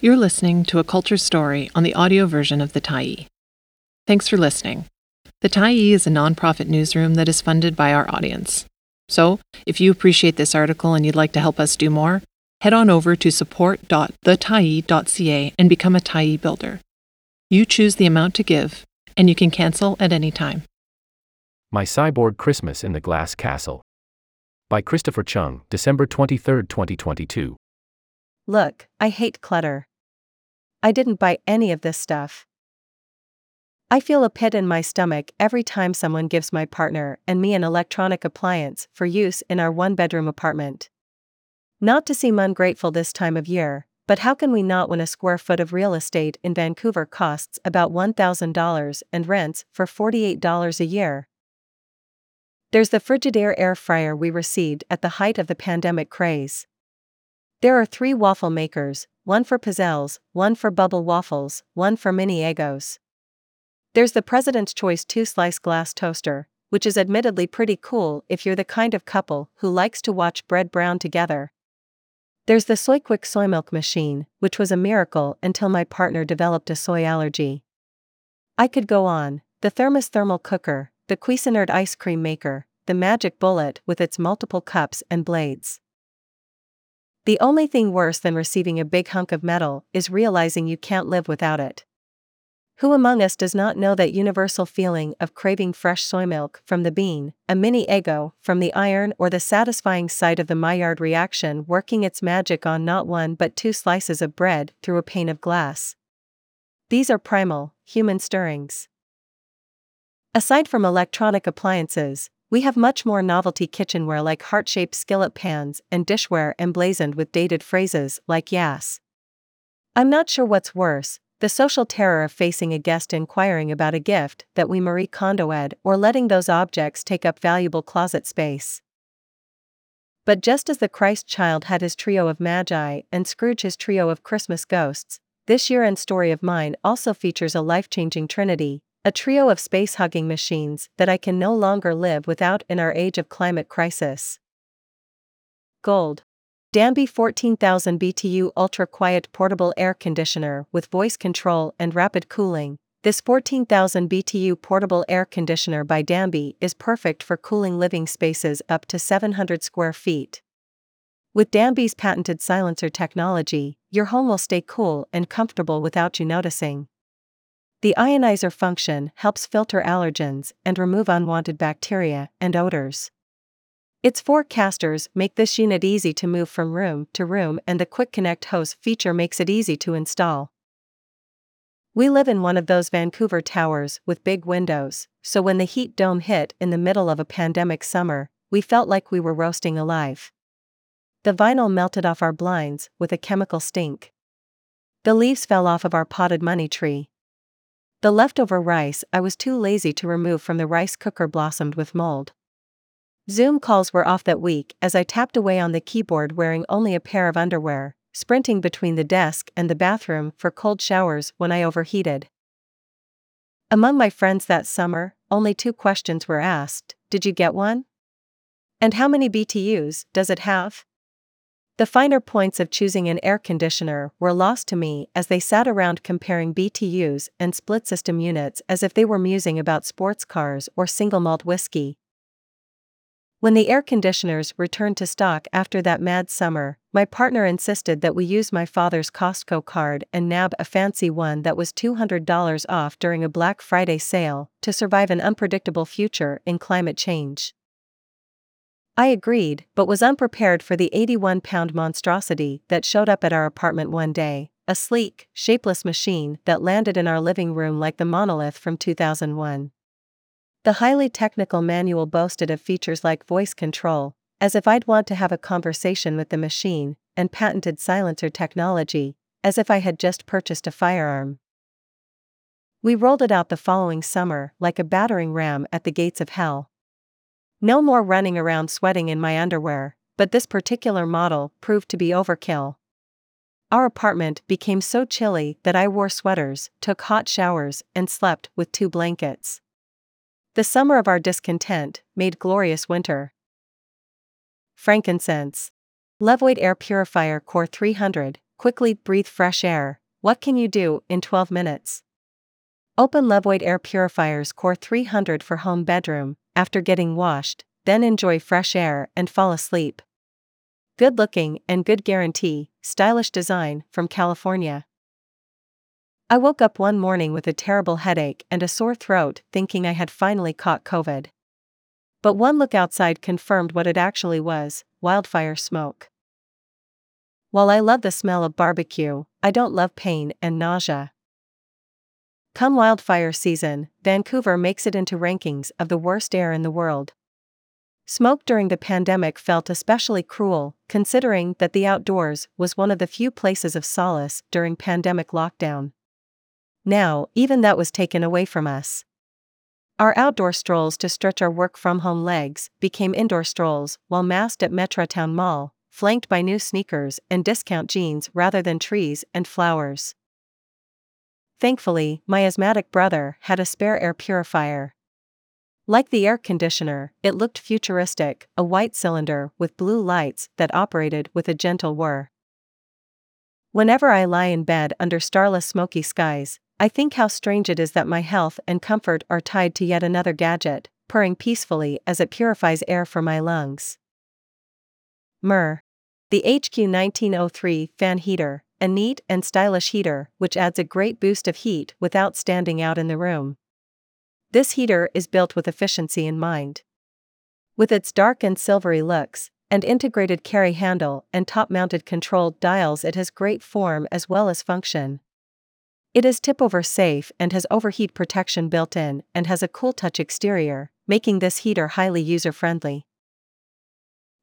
You're listening to a culture story on the audio version of The Tyee. Thanks for listening. The Tyee is a nonprofit newsroom that is funded by our audience. So, if you appreciate this article and you'd like to help us do more, head on over to support.thetyee.ca and become a Tyee builder. You choose the amount to give, and you can cancel at any time. My Cyborg Christmas in the Glass Castle. By Christopher Cheung, December 23, 2022. Look, I hate clutter. I didn't buy any of this stuff. I feel a pit in my stomach every time someone gives my partner and me an electronic appliance for use in our one bedroom apartment. Not to seem ungrateful this time of year, but how can we not when a square foot of real estate in Vancouver costs about $1,000 and rents for $48 a year? There's the Frigidaire air fryer we received at the height of the pandemic craze. There are three waffle makers, one for pizzelles, one for bubble waffles, one for mini Eggos. There's the President's Choice 2 slice glass toaster, which is admittedly pretty cool if you're the kind of couple who likes to watch bread brown together. There's the SoyQuick soy milk machine, which was a miracle until my partner developed a soy allergy. I could go on the Thermos thermal cooker, the Cuisinart ice cream maker, the Magic Bullet with its multiple cups and blades. The only thing worse than receiving a big hunk of metal is realizing you can't live without it. Who among us does not know that universal feeling of craving fresh soy milk from the bean, a mini Eggo from the iron, or the satisfying sight of the Maillard reaction working its magic on not one but two slices of bread through a pane of glass? These are primal, human stirrings. Aside from electronic appliances, we have much more novelty kitchenware like heart shaped skillet pans and dishware emblazoned with dated phrases like yes. I'm not sure what's worse the social terror of facing a guest inquiring about a gift that we Marie Kondoed or letting those objects take up valuable closet space. But just as the Christ child had his trio of magi and Scrooge his trio of Christmas ghosts, this year end story of mine also features a life changing trinity a trio of space hugging machines that I can no longer live without in our age of climate crisis. Gold. Danby 14,000 BTU ultra quiet portable air conditioner with voice control and rapid cooling. This 14,000 BTU portable air conditioner by Danby is perfect for cooling living spaces up to 700 square feet. With Danby's patented silencer technology, your home will stay cool and comfortable without you noticing. The ionizer function helps filter allergens and remove unwanted bacteria and odors. Its four casters make this unit easy to move from room to room, and the Quick Connect hose feature makes it easy to install. We live in one of those Vancouver towers with big windows, so when the heat dome hit in the middle of a pandemic summer, we felt like we were roasting alive. The vinyl melted off our blinds with a chemical stink. The leaves fell off of our potted money tree. The leftover rice I was too lazy to remove from the rice cooker blossomed with mold. Zoom calls were off that week as I tapped away on the keyboard wearing only a pair of underwear, sprinting between the desk and the bathroom for cold showers when I overheated. Among my friends that summer, only two questions were asked Did you get one? And how many BTUs does it have? The finer points of choosing an air conditioner were lost to me as they sat around comparing BTUs and split system units as if they were musing about sports cars or single malt whiskey. When the air conditioners returned to stock after that mad summer, my partner insisted that we use my father's Costco card and nab a fancy one that was $200 off during a Black Friday sale to survive an unpredictable future in climate change. I agreed, but was unprepared for the 81 pound monstrosity that showed up at our apartment one day a sleek, shapeless machine that landed in our living room like the monolith from 2001. The highly technical manual boasted of features like voice control, as if I'd want to have a conversation with the machine, and patented silencer technology, as if I had just purchased a firearm. We rolled it out the following summer like a battering ram at the gates of hell. No more running around sweating in my underwear, but this particular model proved to be overkill. Our apartment became so chilly that I wore sweaters, took hot showers, and slept with two blankets. The summer of our discontent made glorious winter. Frankincense. Levoit Air Purifier Core 300, quickly breathe fresh air. What can you do in 12 minutes? Open Levoit Air Purifiers Core 300 for home bedroom, after getting washed, then enjoy fresh air and fall asleep. Good looking and good guarantee, stylish design from California. I woke up one morning with a terrible headache and a sore throat, thinking I had finally caught COVID. But one look outside confirmed what it actually was wildfire smoke. While I love the smell of barbecue, I don't love pain and nausea. Come wildfire season, Vancouver makes it into rankings of the worst air in the world. Smoke during the pandemic felt especially cruel, considering that the outdoors was one of the few places of solace during pandemic lockdown. Now, even that was taken away from us. Our outdoor strolls to stretch our work from home legs became indoor strolls while masked at Metrotown Mall, flanked by new sneakers and discount jeans rather than trees and flowers. Thankfully, my asthmatic brother had a spare air purifier. Like the air conditioner, it looked futuristic, a white cylinder with blue lights that operated with a gentle whir. Whenever I lie in bed under starless smoky skies, I think how strange it is that my health and comfort are tied to yet another gadget, purring peacefully as it purifies air for my lungs. Myrrh. The HQ 1903 fan heater, a neat and stylish heater which adds a great boost of heat without standing out in the room. This heater is built with efficiency in mind. With its dark and silvery looks, and integrated carry handle and top mounted control dials, it has great form as well as function. It is tip over safe and has overheat protection built in and has a cool touch exterior, making this heater highly user friendly.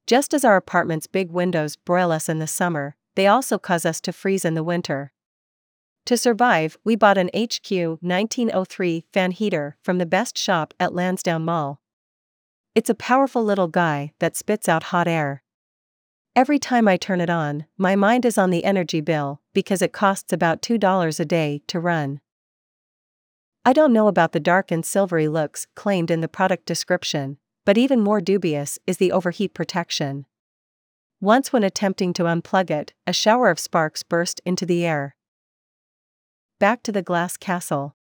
Just as our apartment's big windows broil us in the summer, they also cause us to freeze in the winter. To survive, we bought an HQ 1903 fan heater from the best shop at Lansdowne Mall. It's a powerful little guy that spits out hot air. Every time I turn it on, my mind is on the energy bill because it costs about $2 a day to run. I don't know about the dark and silvery looks claimed in the product description, but even more dubious is the overheat protection. Once, when attempting to unplug it, a shower of sparks burst into the air. Back to the glass castle.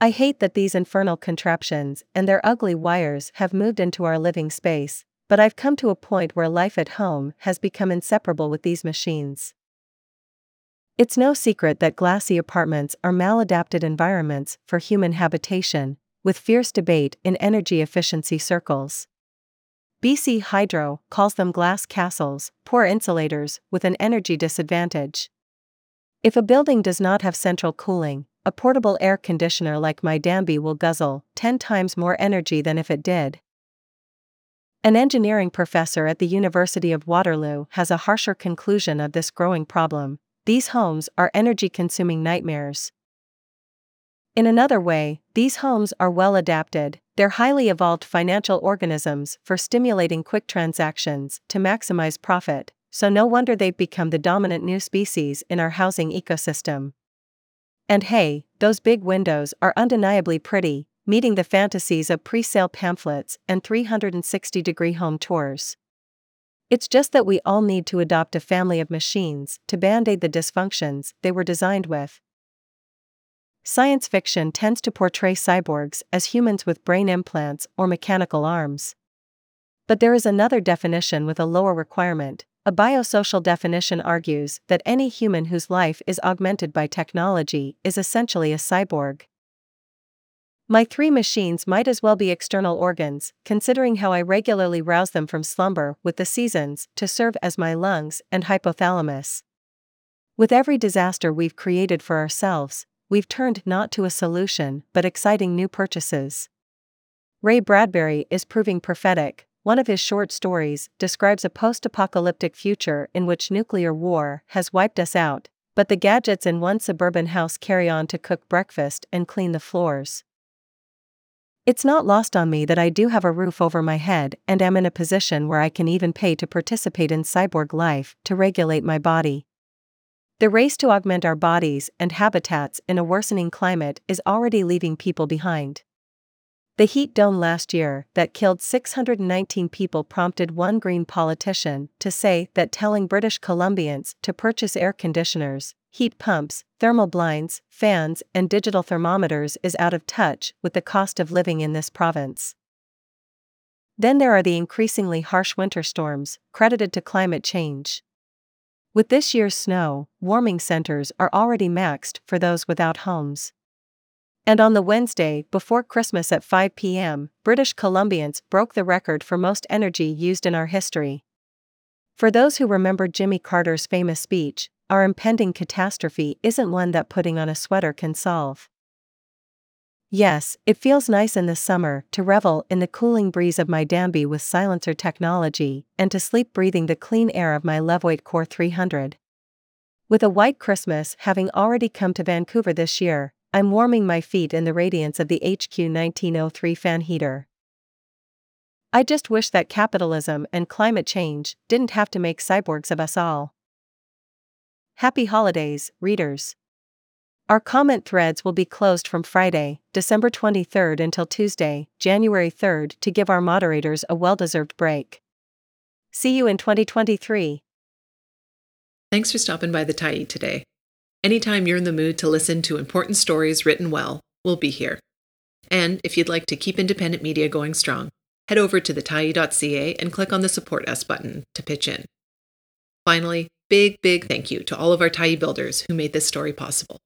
I hate that these infernal contraptions and their ugly wires have moved into our living space, but I've come to a point where life at home has become inseparable with these machines. It's no secret that glassy apartments are maladapted environments for human habitation, with fierce debate in energy efficiency circles. BC Hydro calls them glass castles, poor insulators, with an energy disadvantage. If a building does not have central cooling, a portable air conditioner like my Danby will guzzle 10 times more energy than if it did. An engineering professor at the University of Waterloo has a harsher conclusion of this growing problem these homes are energy consuming nightmares. In another way, these homes are well adapted, they're highly evolved financial organisms for stimulating quick transactions to maximize profit, so no wonder they've become the dominant new species in our housing ecosystem. And hey, those big windows are undeniably pretty, meeting the fantasies of pre sale pamphlets and 360 degree home tours. It's just that we all need to adopt a family of machines to band aid the dysfunctions they were designed with. Science fiction tends to portray cyborgs as humans with brain implants or mechanical arms. But there is another definition with a lower requirement. A biosocial definition argues that any human whose life is augmented by technology is essentially a cyborg. My three machines might as well be external organs, considering how I regularly rouse them from slumber with the seasons to serve as my lungs and hypothalamus. With every disaster we've created for ourselves, we've turned not to a solution but exciting new purchases. Ray Bradbury is proving prophetic. One of his short stories describes a post apocalyptic future in which nuclear war has wiped us out, but the gadgets in one suburban house carry on to cook breakfast and clean the floors. It's not lost on me that I do have a roof over my head and am in a position where I can even pay to participate in cyborg life to regulate my body. The race to augment our bodies and habitats in a worsening climate is already leaving people behind. The heat dome last year that killed 619 people prompted one Green politician to say that telling British Columbians to purchase air conditioners, heat pumps, thermal blinds, fans, and digital thermometers is out of touch with the cost of living in this province. Then there are the increasingly harsh winter storms, credited to climate change. With this year's snow, warming centers are already maxed for those without homes. And on the Wednesday before Christmas at 5 p.m., British Columbians broke the record for most energy used in our history. For those who remember Jimmy Carter's famous speech, our impending catastrophe isn't one that putting on a sweater can solve. Yes, it feels nice in the summer to revel in the cooling breeze of my Danby with silencer technology and to sleep breathing the clean air of my Levoit Core 300. With a white Christmas having already come to Vancouver this year, I'm warming my feet in the radiance of the HQ 1903 fan heater. I just wish that capitalism and climate change didn't have to make cyborgs of us all. Happy holidays, readers. Our comment threads will be closed from Friday, December 23rd until Tuesday, January 3rd to give our moderators a well deserved break. See you in 2023. Thanks for stopping by the Tyee today. Anytime you're in the mood to listen to important stories written well, we'll be here. And if you'd like to keep independent media going strong, head over to thetyee.ca and click on the Support Us button to pitch in. Finally, big, big thank you to all of our Tyee builders who made this story possible.